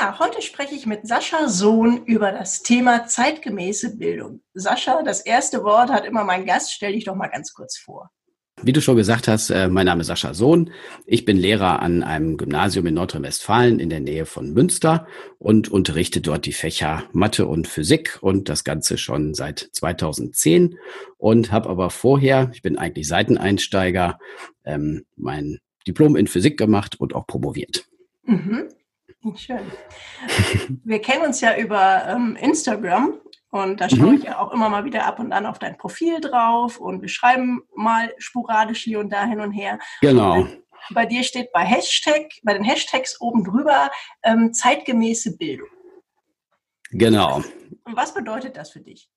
Ja, heute spreche ich mit Sascha Sohn über das Thema zeitgemäße Bildung. Sascha, das erste Wort hat immer mein Gast. Stell dich doch mal ganz kurz vor. Wie du schon gesagt hast, äh, mein Name ist Sascha Sohn. Ich bin Lehrer an einem Gymnasium in Nordrhein-Westfalen in der Nähe von Münster und unterrichte dort die Fächer Mathe und Physik und das Ganze schon seit 2010 und habe aber vorher, ich bin eigentlich Seiteneinsteiger, ähm, mein Diplom in Physik gemacht und auch promoviert. Mhm. Schön. Wir kennen uns ja über ähm, Instagram und da schaue mhm. ich ja auch immer mal wieder ab und an auf dein Profil drauf und wir schreiben mal sporadisch hier und da hin und her. Genau. Und bei dir steht bei Hashtag, bei den Hashtags oben drüber ähm, zeitgemäße Bildung. Genau. Und was bedeutet das für dich?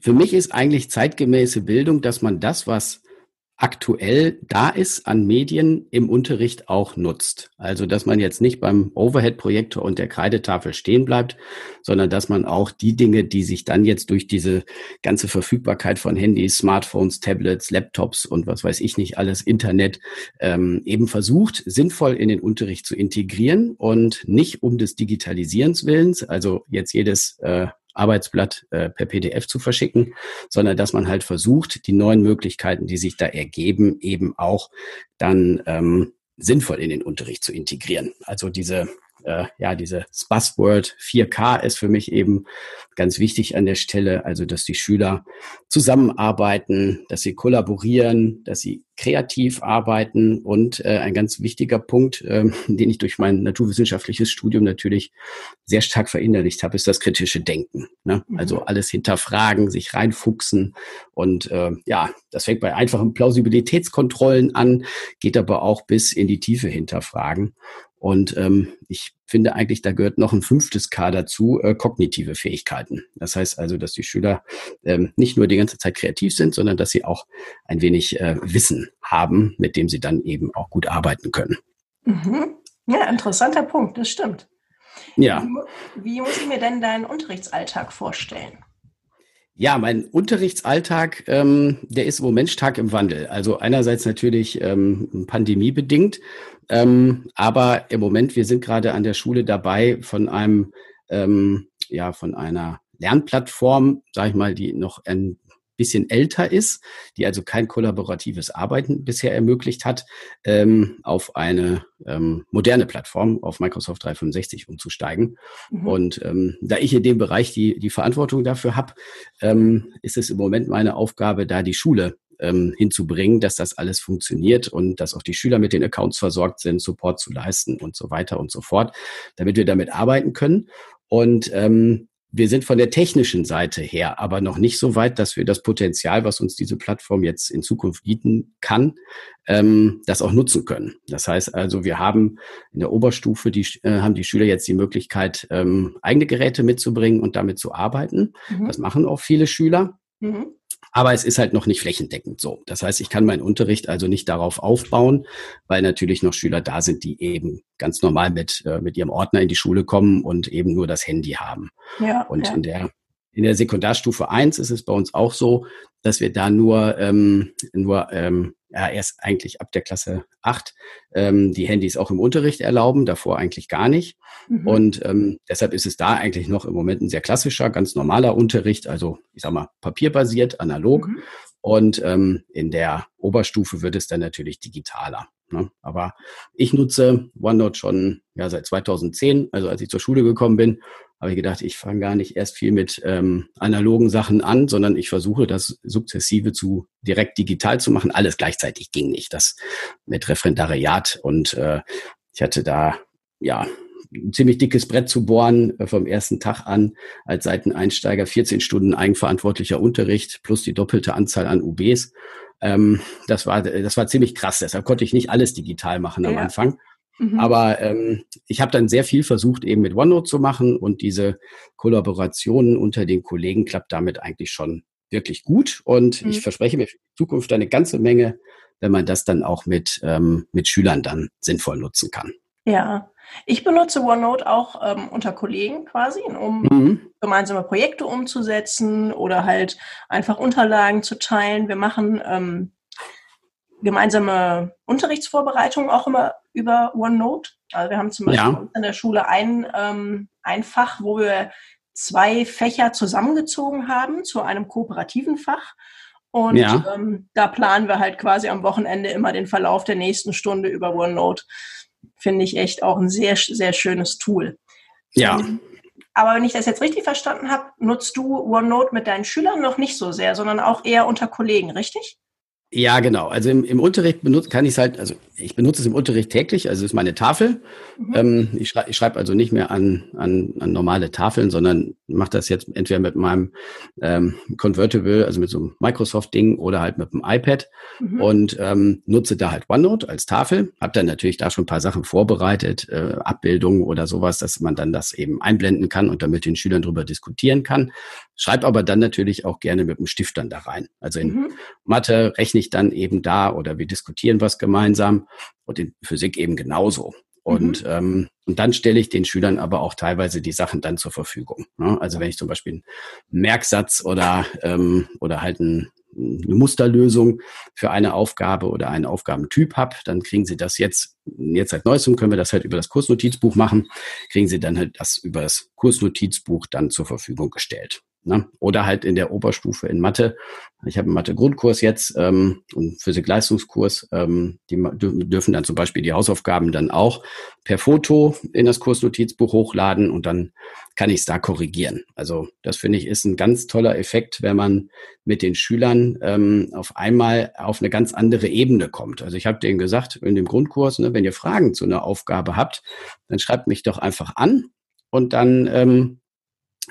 Für mich ist eigentlich zeitgemäße Bildung, dass man das, was aktuell da ist an Medien im Unterricht auch nutzt. Also dass man jetzt nicht beim Overhead-Projektor und der Kreidetafel stehen bleibt, sondern dass man auch die Dinge, die sich dann jetzt durch diese ganze Verfügbarkeit von Handys, Smartphones, Tablets, Laptops und was weiß ich nicht alles, Internet, ähm, eben versucht, sinnvoll in den Unterricht zu integrieren und nicht um des Digitalisierens willens, also jetzt jedes äh, Arbeitsblatt äh, per PDF zu verschicken, sondern dass man halt versucht, die neuen Möglichkeiten, die sich da ergeben, eben auch dann ähm, sinnvoll in den Unterricht zu integrieren. Also diese äh, ja, dieses Buzzword 4K ist für mich eben ganz wichtig an der Stelle. Also, dass die Schüler zusammenarbeiten, dass sie kollaborieren, dass sie kreativ arbeiten und äh, ein ganz wichtiger Punkt, äh, den ich durch mein naturwissenschaftliches Studium natürlich sehr stark verinnerlicht habe, ist das kritische Denken. Ne? Mhm. Also alles hinterfragen, sich reinfuchsen und äh, ja, das fängt bei einfachen Plausibilitätskontrollen an, geht aber auch bis in die Tiefe hinterfragen. Und ähm, ich finde eigentlich, da gehört noch ein fünftes K dazu, äh, kognitive Fähigkeiten. Das heißt also, dass die Schüler ähm, nicht nur die ganze Zeit kreativ sind, sondern dass sie auch ein wenig äh, Wissen haben, mit dem sie dann eben auch gut arbeiten können. Mhm. Ja, interessanter Punkt, das stimmt. Ja. Wie, wie muss ich mir denn deinen Unterrichtsalltag vorstellen? Ja, mein Unterrichtsalltag, ähm, der ist im Moment stark im Wandel. Also einerseits natürlich ähm, pandemiebedingt, ähm, aber im Moment, wir sind gerade an der Schule dabei von einem, ähm, ja, von einer Lernplattform, sage ich mal, die noch ein bisschen älter ist, die also kein kollaboratives Arbeiten bisher ermöglicht hat, ähm, auf eine ähm, moderne Plattform, auf Microsoft 365 umzusteigen. Mhm. Und ähm, da ich in dem Bereich die, die Verantwortung dafür habe, ähm, ist es im Moment meine Aufgabe, da die Schule ähm, hinzubringen, dass das alles funktioniert und dass auch die Schüler mit den Accounts versorgt sind, Support zu leisten und so weiter und so fort, damit wir damit arbeiten können. Und ähm, wir sind von der technischen Seite her aber noch nicht so weit, dass wir das Potenzial, was uns diese Plattform jetzt in Zukunft bieten kann, ähm, das auch nutzen können. Das heißt also, wir haben in der Oberstufe die, äh, haben die Schüler jetzt die Möglichkeit, ähm, eigene Geräte mitzubringen und damit zu arbeiten. Mhm. Das machen auch viele Schüler. Mhm. Aber es ist halt noch nicht flächendeckend so. Das heißt, ich kann meinen Unterricht also nicht darauf aufbauen, weil natürlich noch Schüler da sind, die eben ganz normal mit, äh, mit ihrem Ordner in die Schule kommen und eben nur das Handy haben. Ja, und ja. in der in der Sekundarstufe 1 ist es bei uns auch so, dass wir da nur, ähm, nur ähm, ja, erst eigentlich ab der Klasse 8 ähm, die Handys auch im Unterricht erlauben, davor eigentlich gar nicht. Mhm. Und ähm, deshalb ist es da eigentlich noch im Moment ein sehr klassischer, ganz normaler Unterricht, also ich sag mal papierbasiert, analog. Mhm. Und ähm, in der Oberstufe wird es dann natürlich digitaler. Ne? Aber ich nutze OneNote schon ja, seit 2010, also als ich zur Schule gekommen bin, habe ich gedacht, ich fange gar nicht erst viel mit ähm, analogen Sachen an, sondern ich versuche das sukzessive zu direkt digital zu machen. Alles gleichzeitig ging nicht. Das mit Referendariat und äh, ich hatte da ja ein ziemlich dickes Brett zu bohren äh, vom ersten Tag an als Seiteneinsteiger, 14 Stunden eigenverantwortlicher Unterricht plus die doppelte Anzahl an UBs. Ähm, das war das war ziemlich krass. Deshalb konnte ich nicht alles digital machen am ja. Anfang. Mhm. Aber ähm, ich habe dann sehr viel versucht, eben mit OneNote zu machen und diese Kollaborationen unter den Kollegen klappt damit eigentlich schon wirklich gut. Und mhm. ich verspreche mir für die Zukunft eine ganze Menge, wenn man das dann auch mit, ähm, mit Schülern dann sinnvoll nutzen kann. Ja, ich benutze OneNote auch ähm, unter Kollegen quasi, um mhm. gemeinsame Projekte umzusetzen oder halt einfach Unterlagen zu teilen. Wir machen ähm, gemeinsame Unterrichtsvorbereitungen auch immer über OneNote. Also wir haben zum Beispiel ja. in der Schule ein, ähm, ein Fach, wo wir zwei Fächer zusammengezogen haben zu einem kooperativen Fach. Und ja. ähm, da planen wir halt quasi am Wochenende immer den Verlauf der nächsten Stunde über OneNote. Finde ich echt auch ein sehr, sehr schönes Tool. Ja. Ähm, aber wenn ich das jetzt richtig verstanden habe, nutzt du OneNote mit deinen Schülern noch nicht so sehr, sondern auch eher unter Kollegen, richtig? Ja, genau. Also im, im Unterricht benutze, kann ich es halt, also ich benutze es im Unterricht täglich, also es ist meine Tafel. Mhm. Ähm, ich schreibe schreib also nicht mehr an, an, an normale Tafeln, sondern mache das jetzt entweder mit meinem ähm, Convertible, also mit so einem Microsoft-Ding oder halt mit dem iPad mhm. und ähm, nutze da halt OneNote als Tafel. Hab dann natürlich da schon ein paar Sachen vorbereitet, äh, Abbildungen oder sowas, dass man dann das eben einblenden kann und dann mit den Schülern drüber diskutieren kann. Schreib aber dann natürlich auch gerne mit dem Stift dann da rein. Also in mhm. Mathe rechne ich dann eben da oder wir diskutieren was gemeinsam und in Physik eben genauso. Und, mhm. ähm, und dann stelle ich den Schülern aber auch teilweise die Sachen dann zur Verfügung. Ne? Also wenn ich zum Beispiel einen Merksatz oder, ähm, oder halt ein, eine Musterlösung für eine Aufgabe oder einen Aufgabentyp habe, dann kriegen Sie das jetzt, jetzt seit neuestem können wir das halt über das Kursnotizbuch machen, kriegen Sie dann halt das über das Kursnotizbuch dann zur Verfügung gestellt. Ne? Oder halt in der Oberstufe in Mathe. Ich habe einen Mathe-Grundkurs jetzt ähm, und Physik-Leistungskurs. Ähm, die dürfen dann zum Beispiel die Hausaufgaben dann auch per Foto in das Kursnotizbuch hochladen und dann kann ich es da korrigieren. Also das finde ich ist ein ganz toller Effekt, wenn man mit den Schülern ähm, auf einmal auf eine ganz andere Ebene kommt. Also ich habe denen gesagt in dem Grundkurs, ne, wenn ihr Fragen zu einer Aufgabe habt, dann schreibt mich doch einfach an und dann ähm,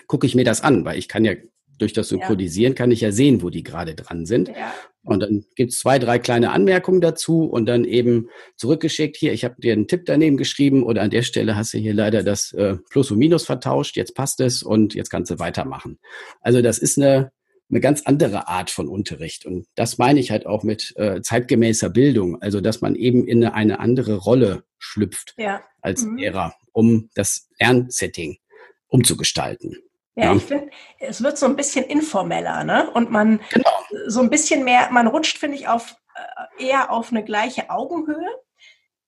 gucke ich mir das an, weil ich kann ja durch das Synchronisieren ja. kann ich ja sehen, wo die gerade dran sind. Ja. Und dann gibt's zwei, drei kleine Anmerkungen dazu und dann eben zurückgeschickt, hier, ich habe dir einen Tipp daneben geschrieben oder an der Stelle hast du hier leider das äh, Plus und Minus vertauscht, jetzt passt es und jetzt kannst du weitermachen. Also das ist eine, eine ganz andere Art von Unterricht. Und das meine ich halt auch mit äh, zeitgemäßer Bildung, also dass man eben in eine, eine andere Rolle schlüpft ja. als mhm. Lehrer, um das Lernsetting umzugestalten. Ja, ja. ich finde, es wird so ein bisschen informeller, ne? Und man genau. so ein bisschen mehr, man rutscht, finde ich, auf äh, eher auf eine gleiche Augenhöhe.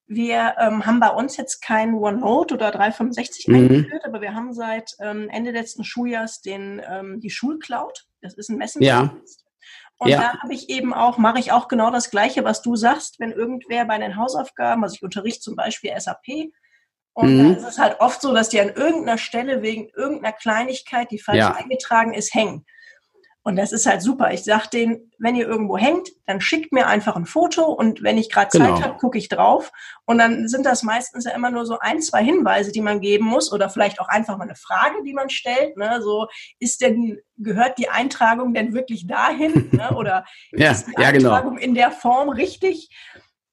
Wir ähm, haben bei uns jetzt kein OneNote oder 365 mhm. eingeführt, aber wir haben seit ähm, Ende letzten Schuljahrs den, ähm, die Schulcloud. Das ist ein Messenger. Ja. Und ja. da habe ich eben auch, mache ich auch genau das Gleiche, was du sagst, wenn irgendwer bei den Hausaufgaben, also ich unterrichte zum Beispiel SAP, und mhm. dann ist es halt oft so, dass die an irgendeiner Stelle wegen irgendeiner Kleinigkeit, die falsch ja. eingetragen ist, hängen. Und das ist halt super. Ich sage denen, wenn ihr irgendwo hängt, dann schickt mir einfach ein Foto und wenn ich gerade Zeit genau. habe, gucke ich drauf. Und dann sind das meistens ja immer nur so ein, zwei Hinweise, die man geben muss oder vielleicht auch einfach mal eine Frage, die man stellt. Ne? So, ist denn, gehört die Eintragung denn wirklich dahin? ne? Oder ja, ist die ja, genau. Eintragung genau. in der Form richtig?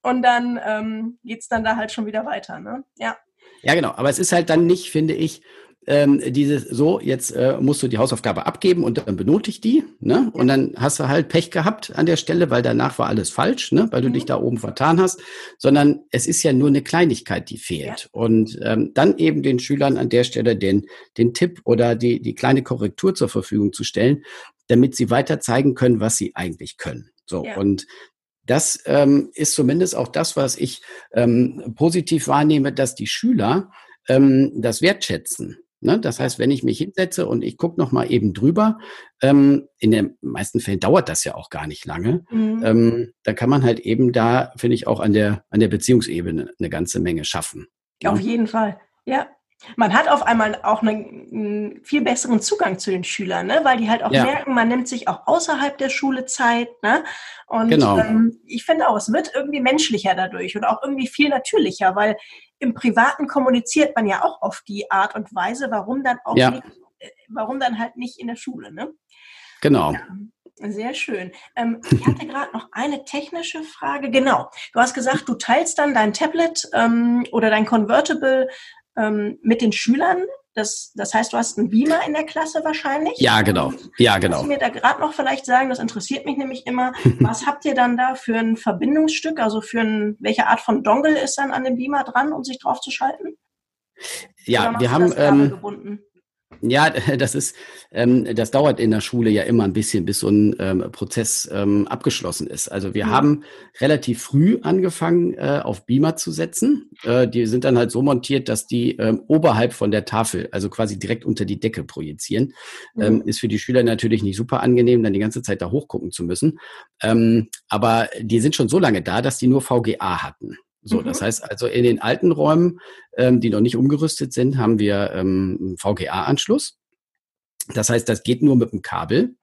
Und dann ähm, geht dann da halt schon wieder weiter. Ne? Ja. Ja, genau. Aber es ist halt dann nicht, finde ich, ähm, dieses so, jetzt äh, musst du die Hausaufgabe abgeben und dann benote ich die, ne? Und dann hast du halt Pech gehabt an der Stelle, weil danach war alles falsch, ne? Weil du mhm. dich da oben vertan hast, sondern es ist ja nur eine Kleinigkeit, die fehlt. Ja. Und ähm, dann eben den Schülern an der Stelle den, den Tipp oder die, die kleine Korrektur zur Verfügung zu stellen, damit sie weiter zeigen können, was sie eigentlich können. So, ja. und das ähm, ist zumindest auch das, was ich ähm, positiv wahrnehme, dass die Schüler ähm, das wertschätzen. Ne? Das heißt, wenn ich mich hinsetze und ich gucke noch mal eben drüber, ähm, in den meisten Fällen dauert das ja auch gar nicht lange, mhm. ähm, da kann man halt eben da, finde ich, auch an der, an der Beziehungsebene eine ganze Menge schaffen. Auf ja? jeden Fall, ja. Man hat auf einmal auch einen, einen, viel besseren Zugang zu den Schülern, ne? weil die halt auch ja. merken, man nimmt sich auch außerhalb der Schule Zeit. Ne? Und genau. ähm, ich finde auch, es wird irgendwie menschlicher dadurch und auch irgendwie viel natürlicher, weil im Privaten kommuniziert man ja auch auf die Art und Weise, warum dann auch ja. nicht, äh, warum dann halt nicht in der Schule. Ne? Genau. Ja, sehr schön. Ähm, ich hatte gerade noch eine technische Frage. Genau. Du hast gesagt, du teilst dann dein Tablet ähm, oder dein Convertible ähm, mit den Schülern. Das, das heißt, du hast einen Beamer in der Klasse wahrscheinlich. Ja, genau. Ja, genau. Kannst du mir da gerade noch vielleicht sagen, das interessiert mich nämlich immer, was habt ihr dann da für ein Verbindungsstück, also für ein, welche Art von Dongle ist dann an dem Beamer dran, um sich drauf zu schalten? Ja, wir haben, ähm, Ja, das ist, ähm, das dauert in der Schule ja immer ein bisschen, bis so ein ähm, Prozess ähm, abgeschlossen ist. Also wir mhm. haben relativ früh angefangen, äh, auf Beamer zu setzen. Äh, die sind dann halt so montiert, dass die ähm, oberhalb von der Tafel, also quasi direkt unter die Decke projizieren. Mhm. Ähm, ist für die Schüler natürlich nicht super angenehm, dann die ganze Zeit da hochgucken zu müssen. Ähm, aber die sind schon so lange da, dass die nur VGA hatten. So, mhm. das heißt also in den alten Räumen, ähm, die noch nicht umgerüstet sind, haben wir ähm, VGA-Anschluss. Das heißt, das geht nur mit dem Kabel.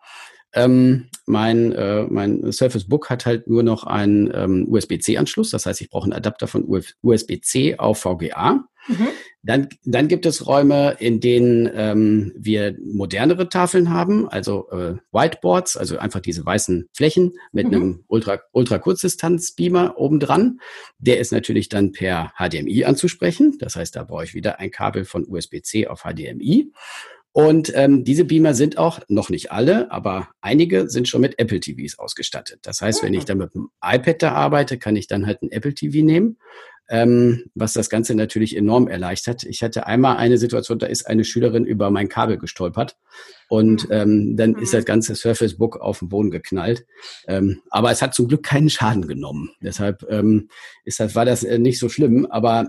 Ähm, mein, äh, mein Surface Book hat halt nur noch einen ähm, USB-C-Anschluss. Das heißt, ich brauche einen Adapter von USB-C auf VGA. Mhm. Dann, dann gibt es Räume, in denen ähm, wir modernere Tafeln haben, also äh, Whiteboards, also einfach diese weißen Flächen mit mhm. einem ultra, ultra Kurzdistanz-Beamer obendran. Der ist natürlich dann per HDMI anzusprechen. Das heißt, da brauche ich wieder ein Kabel von USB-C auf HDMI. Und ähm, diese Beamer sind auch, noch nicht alle, aber einige sind schon mit Apple TVs ausgestattet. Das heißt, wenn ich ah. dann mit dem iPad da arbeite, kann ich dann halt ein Apple TV nehmen, ähm, was das Ganze natürlich enorm erleichtert. Ich hatte einmal eine Situation, da ist eine Schülerin über mein Kabel gestolpert und ah. ähm, dann ist mhm. das ganze Surface Book auf den Boden geknallt. Ähm, aber es hat zum Glück keinen Schaden genommen. Deshalb ähm, ist das, war das äh, nicht so schlimm. Aber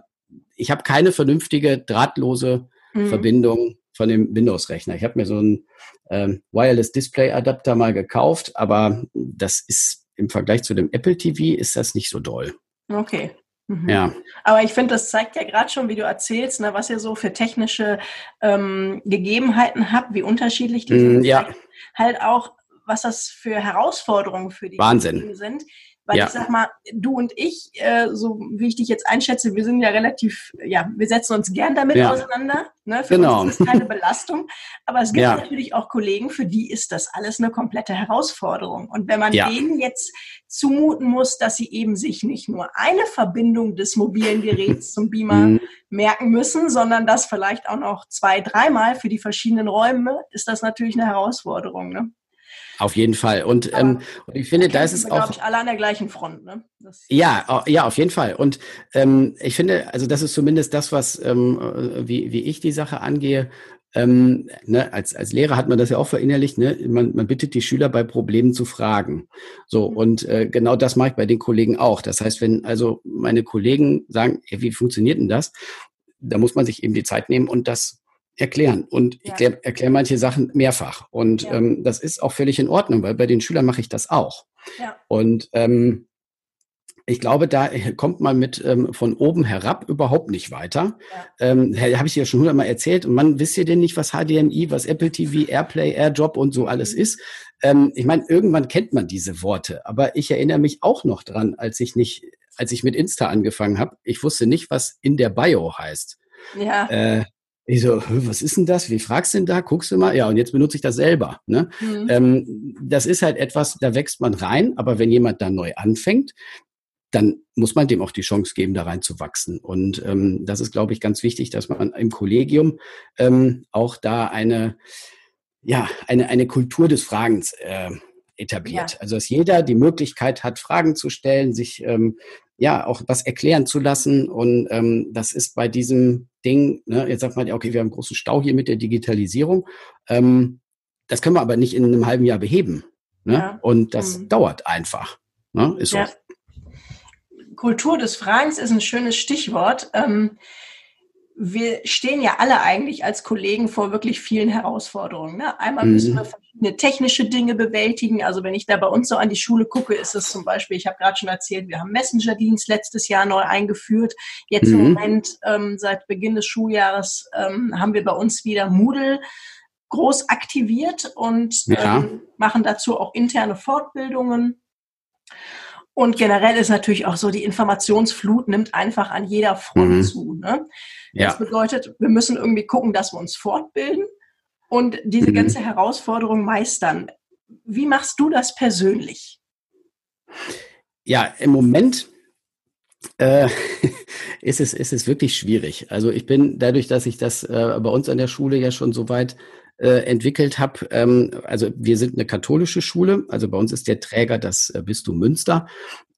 ich habe keine vernünftige drahtlose mhm. Verbindung von dem Windows-Rechner. Ich habe mir so einen ähm, Wireless Display Adapter mal gekauft, aber das ist im Vergleich zu dem Apple TV ist das nicht so doll. Okay. Mhm. Ja. Aber ich finde, das zeigt ja gerade schon, wie du erzählst, ne, was ihr so für technische ähm, Gegebenheiten habt, wie unterschiedlich die mm, ja. Halt auch, was das für Herausforderungen für die Wahnsinn. sind. Weil ja. ich sag mal, du und ich, äh, so wie ich dich jetzt einschätze, wir sind ja relativ, ja, wir setzen uns gern damit ja. auseinander. Ne? Für genau. uns ist es keine Belastung. Aber es gibt ja. natürlich auch Kollegen, für die ist das alles eine komplette Herausforderung. Und wenn man denen jetzt zumuten muss, dass sie eben sich nicht nur eine Verbindung des mobilen Geräts zum Beamer mhm. merken müssen, sondern das vielleicht auch noch zwei, dreimal für die verschiedenen Räume, ist das natürlich eine Herausforderung. Ne? Auf jeden Fall. Und, ähm, und ich finde, da ist es auch. Ich, alle an der gleichen Front, ne? Das ja, ja, auf jeden Fall. Und ähm, ich finde, also das ist zumindest das, was, ähm, äh, wie, wie ich die Sache angehe. Ähm, ne, als, als Lehrer hat man das ja auch verinnerlicht, ne? man, man bittet die Schüler bei Problemen zu fragen. So, mhm. und äh, genau das mache ich bei den Kollegen auch. Das heißt, wenn also meine Kollegen sagen, ja, wie funktioniert denn das? Da muss man sich eben die Zeit nehmen und das erklären. Und ja. ich erkläre manche Sachen mehrfach. Und ja. ähm, das ist auch völlig in Ordnung, weil bei den Schülern mache ich das auch. Ja. Und ähm, ich glaube, da kommt man mit ähm, von oben herab überhaupt nicht weiter. Ja. Ähm, Habe ich dir ja schon hundertmal erzählt. Und man wisst ihr denn nicht, was HDMI, was Apple TV, Airplay, AirDrop und so alles mhm. ist. Ähm, ich meine, irgendwann kennt man diese Worte. Aber ich erinnere mich auch noch dran, als ich nicht, als ich mit Insta angefangen habe. Ich wusste nicht, was in der Bio heißt. Ja. Äh, ich so, was ist denn das? Wie fragst du denn da? Guckst du mal? Ja, und jetzt benutze ich das selber. Ne? Mhm. Ähm, das ist halt etwas, da wächst man rein, aber wenn jemand da neu anfängt, dann muss man dem auch die Chance geben, da rein zu wachsen. Und ähm, das ist, glaube ich, ganz wichtig, dass man im Kollegium ähm, auch da eine, ja, eine, eine Kultur des Fragens äh, etabliert. Ja. Also dass jeder die Möglichkeit hat, Fragen zu stellen, sich ähm, ja auch was erklären zu lassen. Und ähm, das ist bei diesem Ding, ne, jetzt sagt man ja, okay, wir haben einen großen Stau hier mit der Digitalisierung. Ähm, das können wir aber nicht in einem halben Jahr beheben. Ne? Ja. Und das mhm. dauert einfach. Ne? Ist ja. so. Kultur des Fragens ist ein schönes Stichwort. Ähm, wir stehen ja alle eigentlich als Kollegen vor wirklich vielen Herausforderungen. Ne? Einmal müssen mhm. wir verschiedene technische Dinge bewältigen. Also wenn ich da bei uns so an die Schule gucke, ist es zum Beispiel, ich habe gerade schon erzählt, wir haben Messenger-Dienst letztes Jahr neu eingeführt. Jetzt mhm. im Moment, ähm, seit Beginn des Schuljahres, ähm, haben wir bei uns wieder Moodle groß aktiviert und ja. ähm, machen dazu auch interne Fortbildungen. Und generell ist natürlich auch so, die Informationsflut nimmt einfach an jeder Front mhm. zu. Ne? Ja. Das bedeutet, wir müssen irgendwie gucken, dass wir uns fortbilden und diese mhm. ganze Herausforderung meistern. Wie machst du das persönlich? Ja, im Moment äh, ist, es, ist es wirklich schwierig. Also ich bin dadurch, dass ich das äh, bei uns an der Schule ja schon so weit äh, entwickelt habe. Ähm, also wir sind eine katholische Schule, also bei uns ist der Träger das äh, Bistum Münster.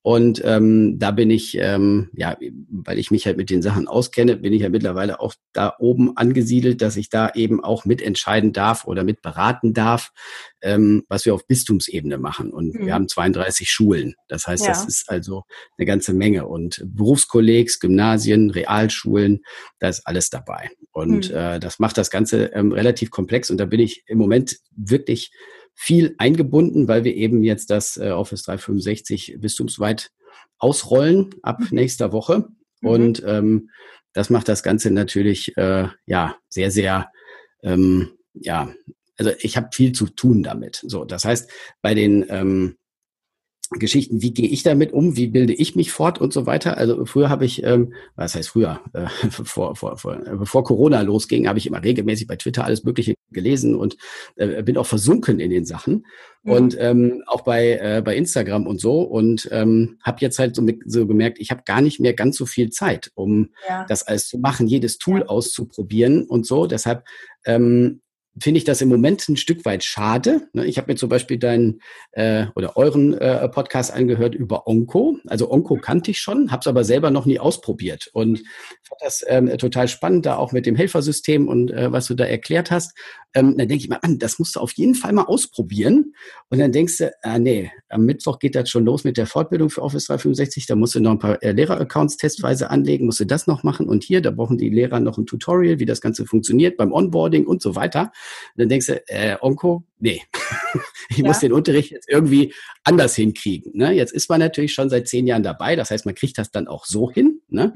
Und ähm, da bin ich, ähm, ja, weil ich mich halt mit den Sachen auskenne, bin ich ja mittlerweile auch da oben angesiedelt, dass ich da eben auch mitentscheiden darf oder mitberaten darf, ähm, was wir auf Bistumsebene machen. Und mhm. wir haben 32 Schulen. Das heißt, ja. das ist also eine ganze Menge. Und Berufskollegs, Gymnasien, Realschulen, da ist alles dabei. Und mhm. äh, das macht das Ganze ähm, relativ komplex. Und da bin ich im Moment wirklich viel eingebunden, weil wir eben jetzt das äh, Office 365 bistumsweit ausrollen ab mhm. nächster Woche. Mhm. Und ähm, das macht das Ganze natürlich äh, ja sehr, sehr ähm, ja, also ich habe viel zu tun damit. So, das heißt, bei den ähm, Geschichten, wie gehe ich damit um, wie bilde ich mich fort und so weiter. Also früher habe ich, ähm, was heißt früher, äh, vor, vor, vor, bevor Corona losging, habe ich immer regelmäßig bei Twitter alles Mögliche gelesen und äh, bin auch versunken in den Sachen mhm. und ähm, auch bei äh, bei Instagram und so und ähm, habe jetzt halt so, so gemerkt, ich habe gar nicht mehr ganz so viel Zeit, um ja. das alles zu machen, jedes Tool auszuprobieren und so. Deshalb ähm, finde ich das im Moment ein Stück weit schade. Ne? Ich habe mir zum Beispiel deinen äh, oder euren äh, Podcast angehört über Onco. Also mhm. kannte ich schon, habe es aber selber noch nie ausprobiert und fand das ähm, total spannend, da auch mit dem Helfersystem und äh, was du da erklärt hast. Ähm, dann denke ich mal, an, das musst du auf jeden Fall mal ausprobieren. Und dann denkst du, ah nee, am Mittwoch geht das schon los mit der Fortbildung für Office 365. Da musst du noch ein paar äh, Lehrer-Accounts testweise anlegen, musst du das noch machen. Und hier, da brauchen die Lehrer noch ein Tutorial, wie das Ganze funktioniert beim Onboarding und so weiter. Und dann denkst du, äh, Onko, nee, ich ja. muss den Unterricht jetzt irgendwie anders hinkriegen. Ne? Jetzt ist man natürlich schon seit zehn Jahren dabei, das heißt, man kriegt das dann auch so hin. Ne?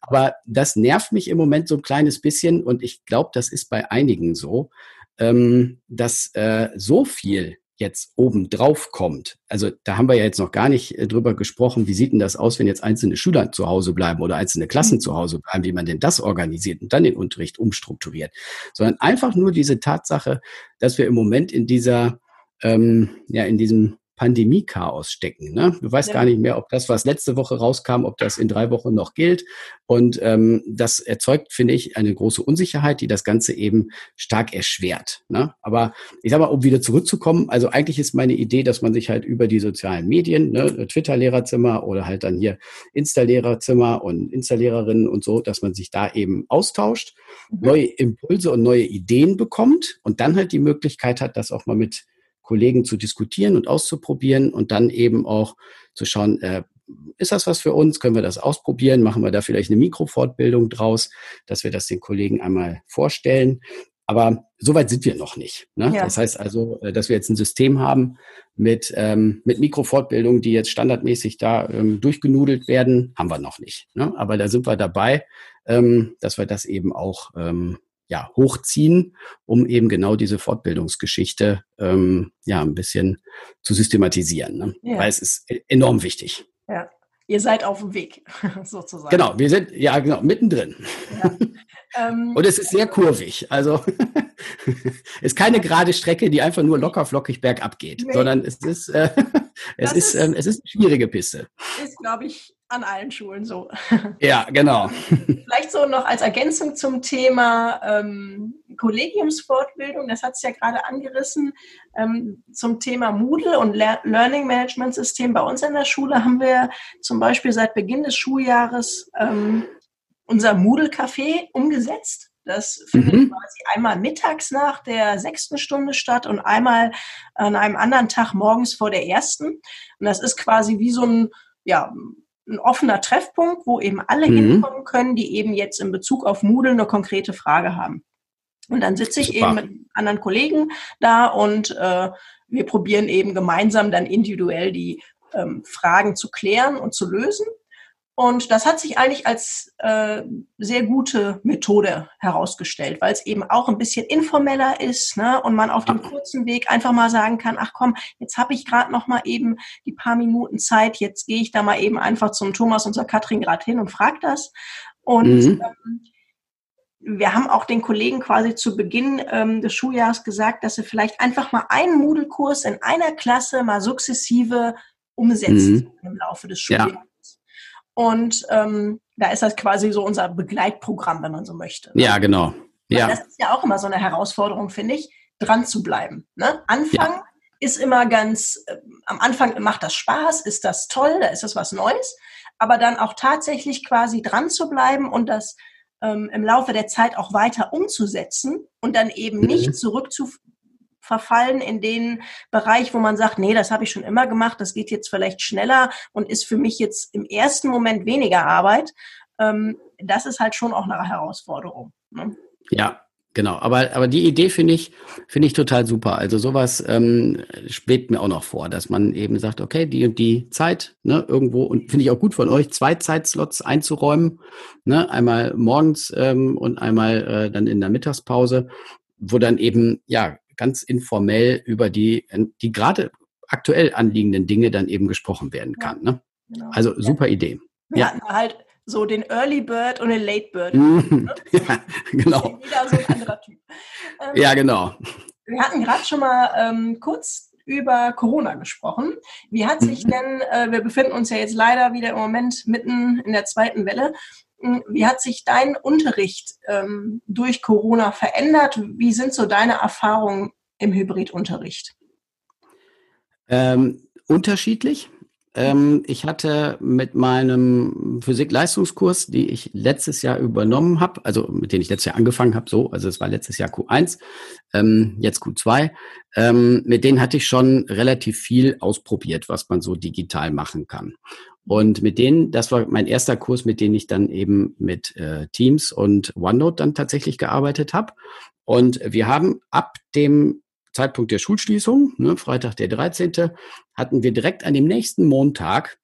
Aber das nervt mich im Moment so ein kleines bisschen und ich glaube, das ist bei einigen so, ähm, dass äh, so viel jetzt oben drauf kommt. Also da haben wir ja jetzt noch gar nicht äh, drüber gesprochen, wie sieht denn das aus, wenn jetzt einzelne Schüler zu Hause bleiben oder einzelne Klassen mhm. zu Hause bleiben, wie man denn das organisiert und dann den Unterricht umstrukturiert, sondern einfach nur diese Tatsache, dass wir im Moment in dieser, ähm, ja, in diesem Pandemie-Chaos stecken. Ne? Du weißt ja. gar nicht mehr, ob das, was letzte Woche rauskam, ob das in drei Wochen noch gilt. Und ähm, das erzeugt, finde ich, eine große Unsicherheit, die das Ganze eben stark erschwert. Ne? Aber ich sage mal, um wieder zurückzukommen, also eigentlich ist meine Idee, dass man sich halt über die sozialen Medien, ne, Twitter-Lehrerzimmer oder halt dann hier Insta-Lehrerzimmer und Insta-Lehrerinnen und so, dass man sich da eben austauscht, mhm. neue Impulse und neue Ideen bekommt und dann halt die Möglichkeit hat, das auch mal mit Kollegen zu diskutieren und auszuprobieren und dann eben auch zu schauen, äh, ist das was für uns? Können wir das ausprobieren? Machen wir da vielleicht eine Mikrofortbildung draus, dass wir das den Kollegen einmal vorstellen? Aber soweit sind wir noch nicht. Ne? Ja. Das heißt also, äh, dass wir jetzt ein System haben mit, ähm, mit Mikrofortbildungen, die jetzt standardmäßig da ähm, durchgenudelt werden, haben wir noch nicht. Ne? Aber da sind wir dabei, ähm, dass wir das eben auch ähm, ja, hochziehen, um eben genau diese Fortbildungsgeschichte ähm, ja ein bisschen zu systematisieren. Ne? Ja. Weil es ist e-, enorm wichtig. Ja, ihr seid auf dem Weg, sozusagen. Genau, wir sind ja genau mittendrin. Ja. Ähm, Und es ist sehr kurvig. Also es ist keine gerade Strecke, die einfach nur locker flockig bergab geht, nee. sondern es ist, äh, es, ist, ist ähm, es ist eine schwierige Piste. Ist, glaube ich, an allen Schulen so. Ja, genau. Vielleicht so noch als Ergänzung zum Thema ähm, Kollegiumsfortbildung, das hat es ja gerade angerissen, ähm, zum Thema Moodle und Le Learning Management System. Bei uns an der Schule haben wir zum Beispiel seit Beginn des Schuljahres ähm, unser Moodle-Café umgesetzt. Das findet mhm. quasi einmal mittags nach der sechsten Stunde statt und einmal an einem anderen Tag morgens vor der ersten. Und das ist quasi wie so ein, ja, ein offener Treffpunkt, wo eben alle mhm. hinkommen können, die eben jetzt in Bezug auf Moodle eine konkrete Frage haben. Und dann sitze ich Super. eben mit anderen Kollegen da und äh, wir probieren eben gemeinsam dann individuell die ähm, Fragen zu klären und zu lösen. Und das hat sich eigentlich als äh, sehr gute Methode herausgestellt, weil es eben auch ein bisschen informeller ist ne? und man auf dem kurzen Weg einfach mal sagen kann, ach komm, jetzt habe ich gerade noch mal eben die paar Minuten Zeit, jetzt gehe ich da mal eben einfach zum Thomas und zur Katrin gerade hin und frage das. Und mhm. ähm, wir haben auch den Kollegen quasi zu Beginn ähm, des Schuljahres gesagt, dass sie vielleicht einfach mal einen Moodle-Kurs in einer Klasse mal sukzessive umsetzen mhm. im Laufe des Schuljahres. Ja. Und ähm, da ist das quasi so unser Begleitprogramm, wenn man so möchte. Ja, genau. Ja. das ist ja auch immer so eine Herausforderung, finde ich, dran zu bleiben. Ne? Anfangen ja. ist immer ganz, äh, am Anfang macht das Spaß, ist das toll, da ist das was Neues, aber dann auch tatsächlich quasi dran zu bleiben und das ähm, im Laufe der Zeit auch weiter umzusetzen und dann eben mhm. nicht zurück zu verfallen in den Bereich, wo man sagt, nee, das habe ich schon immer gemacht, das geht jetzt vielleicht schneller und ist für mich jetzt im ersten Moment weniger Arbeit. Ähm, das ist halt schon auch eine Herausforderung. Ne? Ja, Genau, aber, aber die Idee finde ich, finde ich total super. Also sowas ähm, schwebt mir auch noch vor, dass man eben sagt, okay, die und die Zeit, ne, irgendwo, und finde ich auch gut von euch, zwei Zeitslots einzuräumen, ne, einmal morgens ähm, und einmal äh, dann in der Mittagspause, wo dann eben, ja, ganz informell über die, die gerade aktuell anliegenden Dinge dann eben gesprochen werden kann. Ne? Genau. Also super Idee. Ja, ja. halt so den Early Bird und den Late Bird. Mhm. ja, genau. Jeder so ein anderer Typ. Ähm, ja, genau. Wir hatten gerade schon mal ähm, kurz über Corona gesprochen. Wie hat sich mhm. denn, äh, wir befinden uns ja jetzt leider wieder im Moment mitten in der zweiten Welle, wie hat sich dein Unterricht ähm, durch Corona verändert? Wie sind so deine Erfahrungen im Hybridunterricht? Ähm, unterschiedlich. Ähm, ich hatte mit meinem Physik-Leistungskurs, die ich letztes Jahr übernommen habe, also mit denen ich letztes Jahr angefangen habe, so, also es war letztes Jahr Q1, ähm, jetzt Q2, ähm, mit denen hatte ich schon relativ viel ausprobiert, was man so digital machen kann. Und mit denen, das war mein erster Kurs, mit denen ich dann eben mit äh, Teams und OneNote dann tatsächlich gearbeitet habe. Und wir haben ab dem Zeitpunkt der Schulschließung, ne, Freitag der 13., hatten wir direkt an dem nächsten Montag,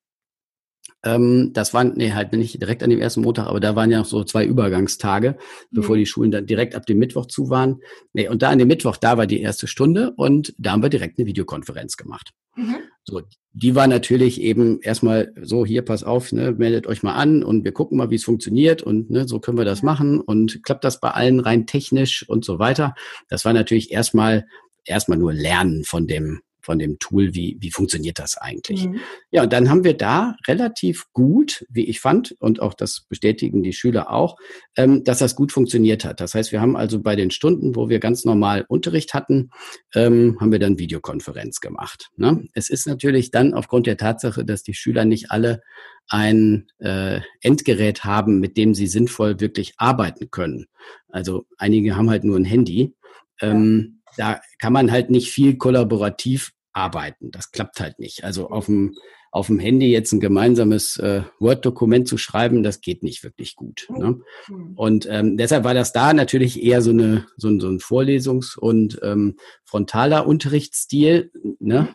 ähm, das waren, nee, halt nicht direkt an dem ersten Montag, aber da waren ja noch so zwei Übergangstage, mhm. bevor die Schulen dann direkt ab dem Mittwoch zu waren. Nee, und da an dem Mittwoch, da war die erste Stunde und da haben wir direkt eine Videokonferenz gemacht. Mhm. So, die war natürlich eben erstmal so, hier, pass auf, ne, meldet euch mal an und wir gucken mal, wie es funktioniert und ne, so können wir das machen und klappt das bei allen rein technisch und so weiter. Das war natürlich erstmal erstmal nur lernen von dem, von dem Tool, wie, wie funktioniert das eigentlich. Mhm. Ja, und dann haben wir da relativ gut, wie ich fand, und auch das bestätigen die Schüler auch, ähm, dass das gut funktioniert hat. Das heißt, wir haben also bei den Stunden, wo wir ganz normal Unterricht hatten, ähm, haben wir dann Videokonferenz gemacht. Ne? Es ist natürlich dann aufgrund der Tatsache, dass die Schüler nicht alle ein äh, Endgerät haben, mit dem sie sinnvoll wirklich arbeiten können. Also einige haben halt nur ein Handy. Ähm, da kann man halt nicht viel kollaborativ arbeiten. Das klappt halt nicht. Also auf dem, auf dem Handy jetzt ein gemeinsames äh, Word-Dokument zu schreiben, das geht nicht wirklich gut. Ne? Mhm. Und ähm, deshalb war das da natürlich eher so, eine, so, ein, so ein Vorlesungs- und ähm, frontaler Unterrichtsstil. Ne?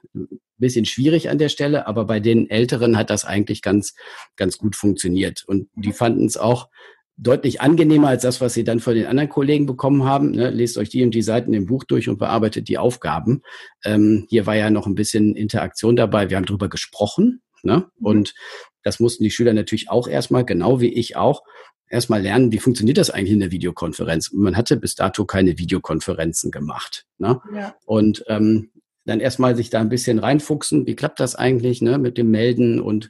Bisschen schwierig an der Stelle, aber bei den Älteren hat das eigentlich ganz, ganz gut funktioniert. Und die fanden es auch deutlich angenehmer als das, was Sie dann von den anderen Kollegen bekommen haben. Ne? Lest euch die und die Seiten im Buch durch und bearbeitet die Aufgaben. Ähm, hier war ja noch ein bisschen Interaktion dabei. Wir haben drüber gesprochen. Ne? Mhm. Und das mussten die Schüler natürlich auch erstmal, genau wie ich auch, erstmal lernen, wie funktioniert das eigentlich in der Videokonferenz. Man hatte bis dato keine Videokonferenzen gemacht. Ne? Ja. Und ähm, dann erstmal sich da ein bisschen reinfuchsen. Wie klappt das eigentlich ne, mit dem Melden? Und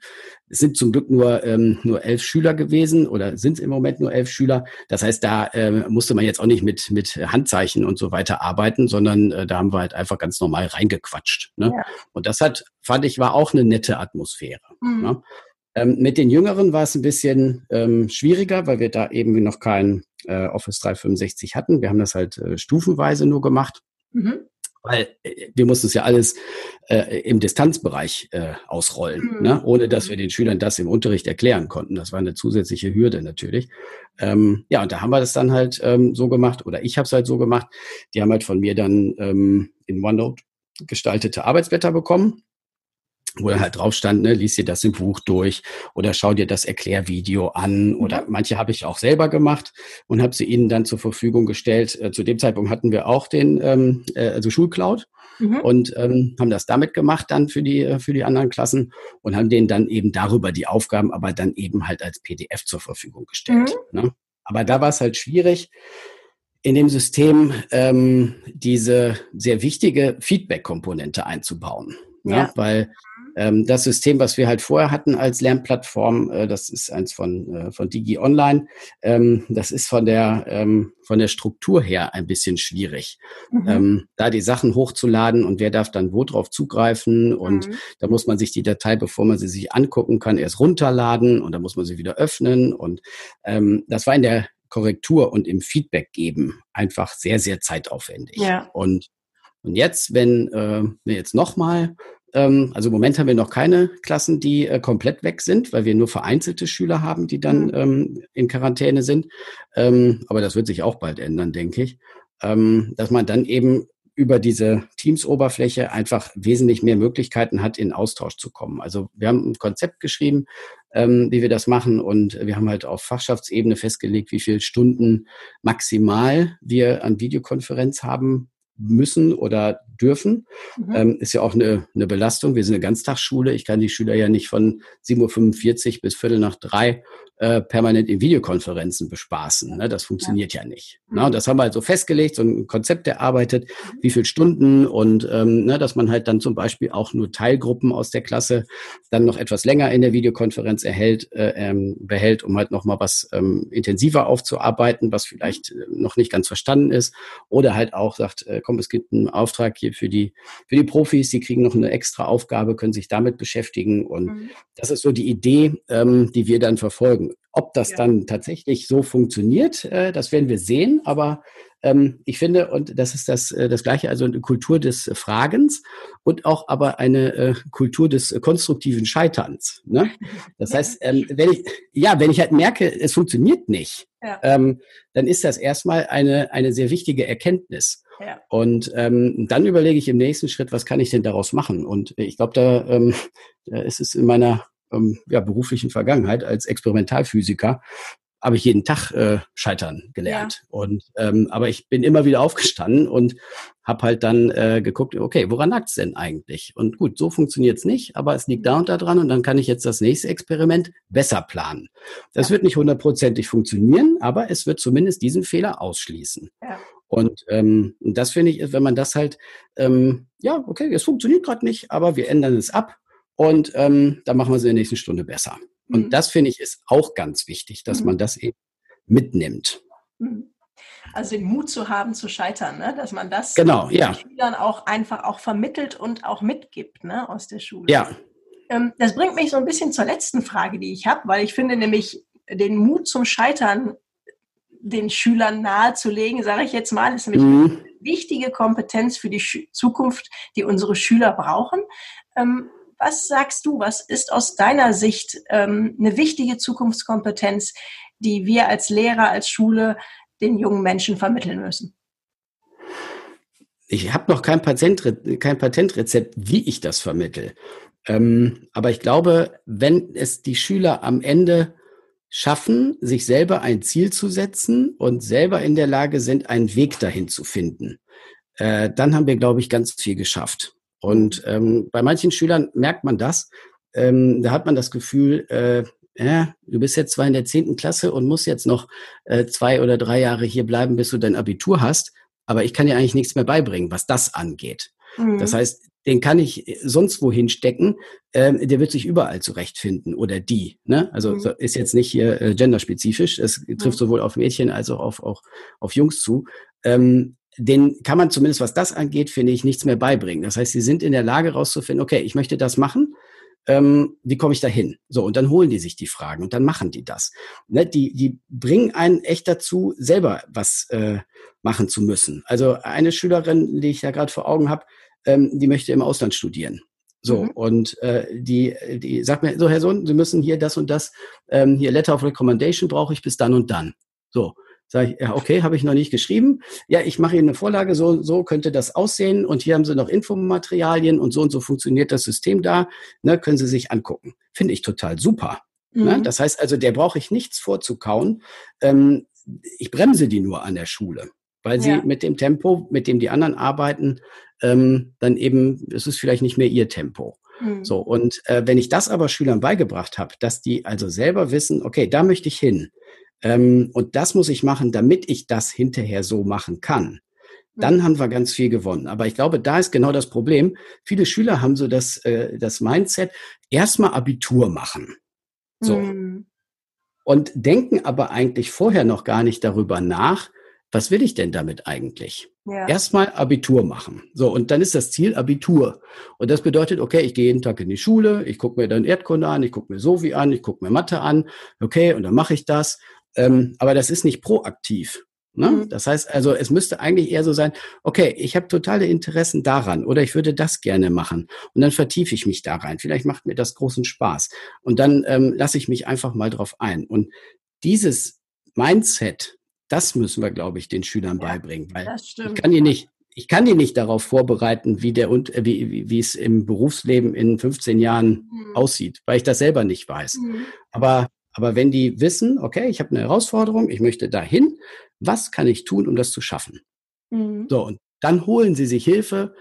es sind zum Glück nur, ähm, nur elf Schüler gewesen oder sind es im Moment nur elf Schüler. Das heißt, da äh, musste man jetzt auch nicht mit, mit Handzeichen und so weiter arbeiten, sondern äh, da haben wir halt einfach ganz normal reingequatscht. Ne? Ja. Und das hat, fand ich, war auch eine nette Atmosphäre. Mhm. Ne? Ähm, mit den Jüngeren war es ein bisschen ähm, schwieriger, weil wir da eben noch kein äh, Office 365 hatten. Wir haben das halt äh, stufenweise nur gemacht. Mhm weil äh, wir mussten es ja alles äh, im Distanzbereich äh, ausrollen, mhm. ne? ohne dass wir den Schülern das im Unterricht erklären konnten. Das war eine zusätzliche Hürde natürlich. Ähm, ja, und da haben wir das dann halt ähm, so gemacht, oder ich habe es halt so gemacht. Die haben halt von mir dann ähm, in OneNote gestaltete Arbeitsblätter bekommen wo dann halt drauf stand, ne, lies dir das im Buch durch oder schau dir das Erklärvideo an oder mhm. manche habe ich auch selber gemacht und habe sie ihnen dann zur Verfügung gestellt. Äh, zu dem Zeitpunkt hatten wir auch den, ähm, äh, also Schulcloud mhm. und ähm, haben das damit gemacht dann für die, äh, für die anderen Klassen und haben denen dann eben darüber die Aufgaben aber dann eben halt als PDF zur Verfügung gestellt. Mhm. Ne? Aber da war es halt schwierig, in dem System ähm, diese sehr wichtige Feedback-Komponente einzubauen. Ja. Ne? Weil Ähm, das System, was wir halt vorher hatten als Lernplattform, äh, das ist eins von, äh, von Digi Online. Ähm, das ist von der, ähm, von der Struktur her ein bisschen schwierig. Mhm. Ähm, da die Sachen hochzuladen und wer darf dann wo drauf zugreifen und mhm. da muss man sich die Datei, bevor man sie sich angucken kann, erst runterladen und dann muss man sie wieder öffnen und ähm, das war in der Korrektur und im Feedback geben einfach sehr, sehr zeitaufwendig. Ja. Und, und jetzt, wenn äh, wir jetzt nochmal ähm, also im Moment haben wir noch keine Klassen, die äh, komplett weg sind, weil wir nur vereinzelte Schüler haben, die dann mhm. ähm, in Quarantäne sind. Ähm, aber das wird sich auch bald ändern, denke ich. Ähm, dass man dann eben über diese Teams-Oberfläche einfach wesentlich mehr Möglichkeiten hat, in Austausch zu kommen. Also wir haben ein Konzept geschrieben, ähm, wie wir das machen und wir haben halt auf Fachschaftsebene festgelegt, wie viele Stunden maximal wir an Videokonferenz haben müssen oder dürfen. Mhm. Ähm, ist ja auch eine, eine Belastung. Wir sind eine Ganztagsschule. Ich kann die Schüler ja nicht von 7.45 Uhr bis Viertel nach drei äh, permanent in Videokonferenzen bespaßen. Ne? Das funktioniert ja, ja nicht. Mhm. Und das haben wir halt so festgelegt, so ein Konzept erarbeitet, mhm. wie viele Stunden und ähm, ne, dass man halt dann zum Beispiel auch nur Teilgruppen aus der Klasse dann noch etwas länger in der Videokonferenz erhält, äh, ähm, behält, um halt nochmal was ähm, intensiver aufzuarbeiten, was vielleicht äh, noch nicht ganz verstanden ist. Oder halt auch sagt, äh, komm, es gibt einen Auftrag hier für die, für die Profis, die kriegen noch eine extra Aufgabe, können sich damit beschäftigen. Und mhm. das ist so die Idee, ähm, die wir dann verfolgen. Ob das ja. dann tatsächlich so funktioniert, äh, das werden wir sehen. Aber ähm, ich finde, und das ist das, äh, das Gleiche, also eine Kultur des Fragens und auch aber eine äh, Kultur des konstruktiven Scheiterns. Ne? Das heißt, ähm, wenn ich, ja, wenn ich halt merke, es funktioniert nicht, ja. ähm, dann ist das erstmal eine, eine sehr wichtige Erkenntnis. Ja. Und ähm, dann überlege ich im nächsten Schritt, was kann ich denn daraus machen? Und ich glaube, da, ähm, da ist es in meiner ähm, ja, beruflichen Vergangenheit als Experimentalphysiker habe ich jeden Tag äh, scheitern gelernt. Ja. Und ähm, aber ich bin immer wieder aufgestanden und habe halt dann äh, geguckt, okay, woran lag es denn eigentlich? Und gut, so funktioniert es nicht, aber es liegt da und da dran und dann kann ich jetzt das nächste Experiment besser planen. Das ja. wird nicht hundertprozentig funktionieren, aber es wird zumindest diesen Fehler ausschließen. Ja. Und ähm, das finde ich, wenn man das halt, ähm, ja, okay, es funktioniert gerade nicht, aber wir ändern es ab und ähm, dann machen wir es in der nächsten Stunde besser. Und mhm. das finde ich ist auch ganz wichtig, dass mhm. man das eben mitnimmt. Mhm. Also den Mut zu haben, zu scheitern, ne? dass man das genau, den ja. Schülern auch einfach auch vermittelt und auch mitgibt ne? aus der Schule. Ja. Ähm, das bringt mich so ein bisschen zur letzten Frage, die ich habe, weil ich finde nämlich den Mut zum Scheitern den Schülern nahezulegen, sage ich jetzt mal, ist nämlich mhm. eine wichtige Kompetenz für die Zukunft, die unsere Schüler brauchen. Ähm, was sagst du, was ist aus deiner Sicht ähm, eine wichtige Zukunftskompetenz, die wir als Lehrer, als Schule den jungen Menschen vermitteln müssen? Ich habe noch kein, Patentre kein Patentrezept, wie ich das vermittel. Ähm, aber ich glaube, wenn es die Schüler am Ende schaffen, sich selber ein Ziel zu setzen und selber in der Lage sind, einen Weg dahin zu finden, äh, dann haben wir, glaube ich, ganz viel geschafft. Und ähm, bei manchen Schülern merkt man das. Ähm, da hat man das Gefühl, äh, ja, du bist jetzt zwar in der zehnten Klasse und musst jetzt noch äh, zwei oder drei Jahre hier bleiben, bis du dein Abitur hast, aber ich kann dir eigentlich nichts mehr beibringen, was das angeht. Mhm. Das heißt, den kann ich sonst wohin stecken, ähm, der wird sich überall zurechtfinden oder die. Ne? Also mhm. ist jetzt nicht hier äh, genderspezifisch, es trifft sowohl auf Mädchen als auch auf, auch auf Jungs zu. Ähm, den kann man zumindest, was das angeht, finde ich, nichts mehr beibringen. Das heißt, sie sind in der Lage rauszufinden, okay, ich möchte das machen. Ähm, wie komme ich da hin? So, und dann holen die sich die Fragen und dann machen die das. Ne, die, die bringen einen echt dazu, selber was äh, machen zu müssen. Also eine Schülerin, die ich ja gerade vor Augen habe, ähm, die möchte im Ausland studieren. So, mhm. und äh, die, die sagt mir, so Herr Sohn, Sie müssen hier das und das, ähm, hier Letter of Recommendation brauche ich bis dann und dann. So, Sag ich, ja, okay, habe ich noch nicht geschrieben. Ja, ich mache Ihnen eine Vorlage, so, so könnte das aussehen. Und hier haben Sie noch Infomaterialien und so und so funktioniert das System da. Ne, können Sie sich angucken. Finde ich total super. Ne? Mhm. Ne? Das heißt also, der brauche ich nichts vorzukauen. Ähm, ich bremse die nur an der Schule, weil sie ja. mit dem Tempo, mit dem die anderen arbeiten, ähm, dann eben, es ist vielleicht nicht mehr ihr Tempo. Mhm. So, und äh, wenn ich das aber Schülern beigebracht habe, dass die also selber wissen, okay, da möchte ich hin. Ähm, und das muss ich machen, damit ich das hinterher so machen kann. dann haben wir ganz viel gewonnen. Aber ich glaube, da ist genau das Problem. Viele Schüler haben so das, äh, das Mindset, erstmal Abitur machen. So. Mhm. Und denken aber eigentlich vorher noch gar nicht darüber nach, was will ich denn damit eigentlich? Ja. Erstmal Abitur machen. So, und dann ist das Ziel Abitur. Und das bedeutet, okay, ich gehe jeden Tag in die Schule, ich gucke mir dann Erdkunde an, ich gucke mir Sovi an, ich gucke mir Mathe an, okay, und dann mache ich das. Ähm, aber das ist nicht proaktiv. Ne? Mhm. Das heißt also, es müsste eigentlich eher so sein, okay, ich habe totale Interessen daran oder ich würde das gerne machen und dann vertiefe ich mich da rein. Vielleicht macht mir das großen Spaß und dann ähm, lasse ich mich einfach mal drauf ein. Und dieses Mindset, das müssen wir, glaube ich, den Schülern ja, beibringen, weil ich kann die nicht, ich kann die nicht darauf vorbereiten, wie der und wie, wie, wie es im Berufsleben in 15 Jahren mhm. aussieht, weil ich das selber nicht weiß. Mhm. Aber aber wenn die wissen, okay, ich habe eine Herausforderung, ich möchte dahin, was kann ich tun, um das zu schaffen? Mhm. So, und dann holen sie sich Hilfe,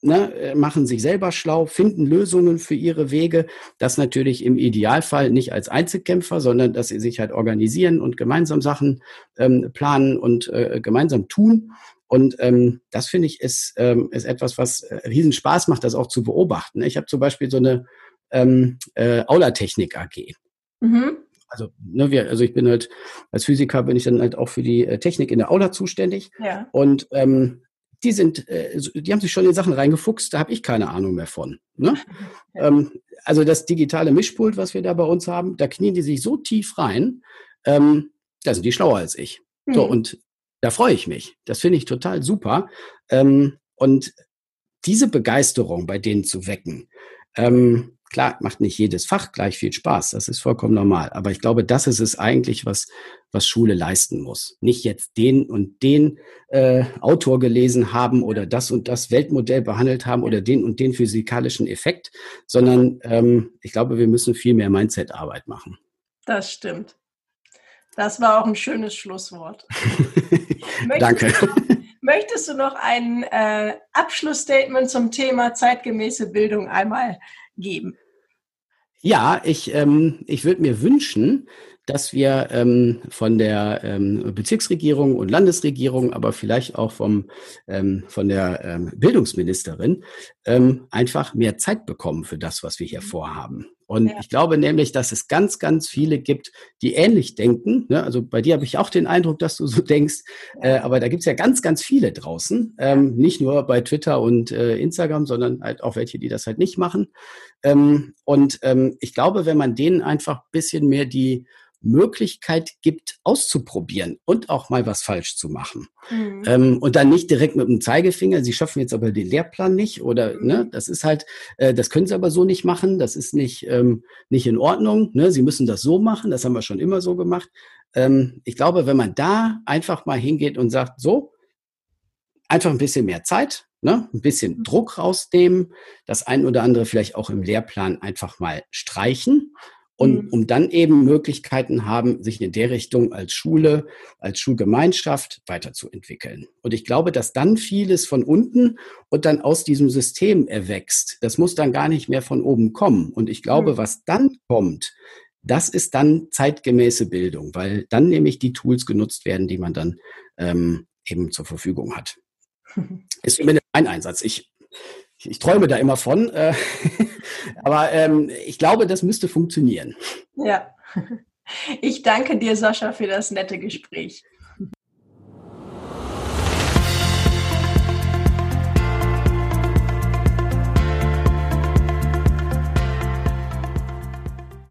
ne, äh, machen sich selber schlau, finden Lösungen für ihre Wege. Das natürlich im Idealfall nicht als Einzelkämpfer, sondern dass sie sich halt organisieren und gemeinsam Sachen ähm, planen und äh, gemeinsam tun. Und ähm, das finde ich ist, ähm, ist etwas, was äh, riesen Spaß macht, das auch zu beobachten. Ich habe zum Beispiel so eine ähm, äh, Aulatechnik AG. Mhm also, ne, wir, also ich bin halt als Physiker bin ich dann halt auch für die äh, Technik in der Aula zuständig. Ja. Und ähm, die sind, äh, die haben sich schon in Sachen reingefuchst, da habe ich keine Ahnung mehr von. Ne? Ähm, also das digitale Mischpult, was wir da bei uns haben, da knien die sich so tief rein, ähm, da sind die schlauer als ich. Mhm. So, und da freue ich mich. Das finde ich total super. Ähm, und diese Begeisterung bei denen zu wecken, ähm, Klar, macht nicht jedes Fach gleich viel Spaß, das ist vollkommen normal. Aber ich glaube, das ist es eigentlich, was, was Schule leisten muss. Nicht jetzt den und den äh, Autor gelesen haben oder das und das Weltmodell behandelt haben oder den und den physikalischen Effekt, sondern ähm, ich glaube, wir müssen viel mehr Mindset-Arbeit machen. Das stimmt. Das war auch ein schönes Schlusswort. möchtest, Danke. Möchtest du noch ein äh, Abschlussstatement zum Thema zeitgemäße Bildung einmal geben? Ja, ich, ähm, ich würde mir wünschen, dass wir ähm, von der ähm, Bezirksregierung und Landesregierung, aber vielleicht auch vom, ähm, von der ähm, Bildungsministerin ähm, einfach mehr Zeit bekommen für das, was wir hier mhm. vorhaben. Und ja. ich glaube nämlich, dass es ganz, ganz viele gibt, die ähnlich denken. Ne? Also bei dir habe ich auch den Eindruck, dass du so denkst. Äh, aber da gibt es ja ganz, ganz viele draußen. Ähm, nicht nur bei Twitter und äh, Instagram, sondern halt auch welche, die das halt nicht machen. Ähm, und ähm, ich glaube, wenn man denen einfach bisschen mehr die Möglichkeit gibt, auszuprobieren und auch mal was falsch zu machen. Mhm. Ähm, und dann nicht direkt mit dem Zeigefinger, sie schaffen jetzt aber den Lehrplan nicht oder. Ne, das ist halt, äh, das können sie aber so nicht machen, das ist nicht, ähm, nicht in Ordnung, ne? sie müssen das so machen, das haben wir schon immer so gemacht. Ähm, ich glaube, wenn man da einfach mal hingeht und sagt, so, einfach ein bisschen mehr Zeit, ne, ein bisschen mhm. Druck rausnehmen, das ein oder andere vielleicht auch im Lehrplan einfach mal streichen und mhm. um dann eben Möglichkeiten haben, sich in der Richtung als Schule, als Schulgemeinschaft weiterzuentwickeln. Und ich glaube, dass dann vieles von unten und dann aus diesem System erwächst. Das muss dann gar nicht mehr von oben kommen. Und ich glaube, mhm. was dann kommt, das ist dann zeitgemäße Bildung, weil dann nämlich die Tools genutzt werden, die man dann ähm, eben zur Verfügung hat. Ist zumindest ein Einsatz. Ich ich, ich träume da immer von. Äh, aber ähm, ich glaube, das müsste funktionieren. Ja. Ich danke dir, Sascha, für das nette Gespräch.